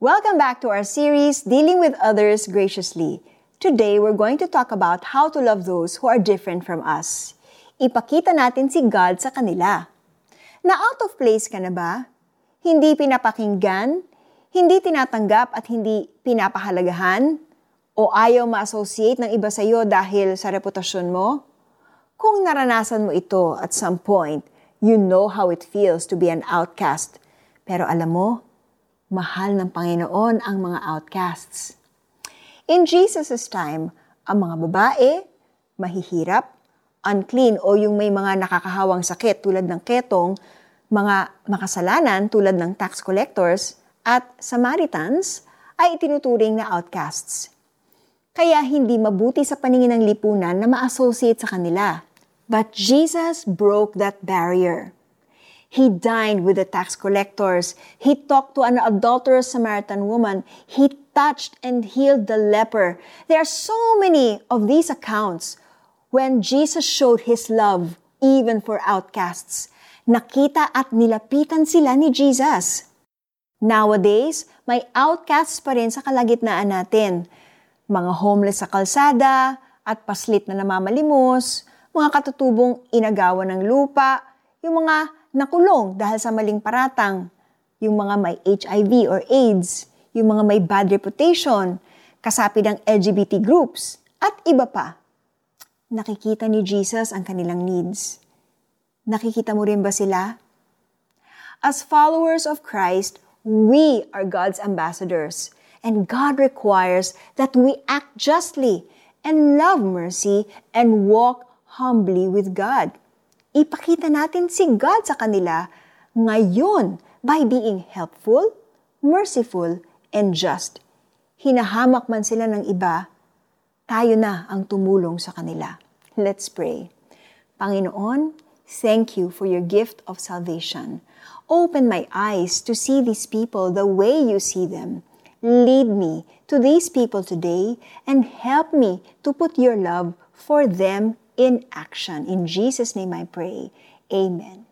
Welcome back to our series, Dealing with Others Graciously. Today, we're going to talk about how to love those who are different from us. Ipakita natin si God sa kanila. Na out of place ka na ba? Hindi pinapakinggan? Hindi tinatanggap at hindi pinapahalagahan? O ayaw ma-associate ng iba sa iyo dahil sa reputasyon mo? Kung naranasan mo ito at some point, you know how it feels to be an outcast. Pero alam mo, mahal ng Panginoon ang mga outcasts. In Jesus' time, ang mga babae, mahihirap, unclean o yung may mga nakakahawang sakit tulad ng ketong, mga makasalanan tulad ng tax collectors, at Samaritans ay itinuturing na outcasts. Kaya hindi mabuti sa paningin ng lipunan na ma-associate sa kanila. But Jesus broke that barrier. He dined with the tax collectors. He talked to an adulterous Samaritan woman. He touched and healed the leper. There are so many of these accounts when Jesus showed His love even for outcasts. Nakita at nilapitan sila ni Jesus. Nowadays, may outcasts pa rin sa kalagitnaan natin. Mga homeless sa kalsada at paslit na namamalimos, mga katutubong inagawan ng lupa, yung mga nakulong dahil sa maling paratang, yung mga may HIV or AIDS, yung mga may bad reputation, kasapi ng LGBT groups, at iba pa. Nakikita ni Jesus ang kanilang needs. Nakikita mo rin ba sila? As followers of Christ, we are God's ambassadors, and God requires that we act justly and love mercy and walk humbly with God. Ipakita natin si God sa kanila ngayon by being helpful, merciful, and just. Hinahamak man sila ng iba, tayo na ang tumulong sa kanila. Let's pray. Panginoon, thank you for your gift of salvation. Open my eyes to see these people the way you see them. Lead me to these people today and help me to put your love for them in action. In Jesus' name I pray. Amen.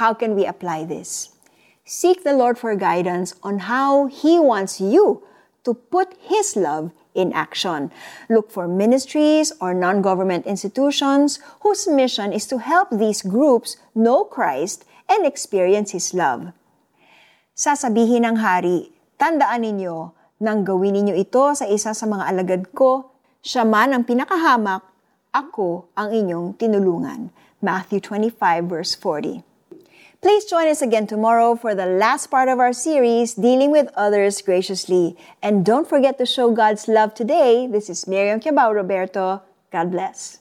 How can we apply this? Seek the Lord for guidance on how He wants you to put His love in action. Look for ministries or non government institutions whose mission is to help these groups know Christ and experience His love. Sasabihin ng hari, tandaan ninyo, nang gawin ninyo ito sa isa sa mga alagad ko, siya man ang pinakahamak ako ang inyong tinulungan. Matthew 25 verse 40. Please join us again tomorrow for the last part of our series, Dealing with Others Graciously. And don't forget to show God's love today. This is Miriam Kiabao Roberto. God bless.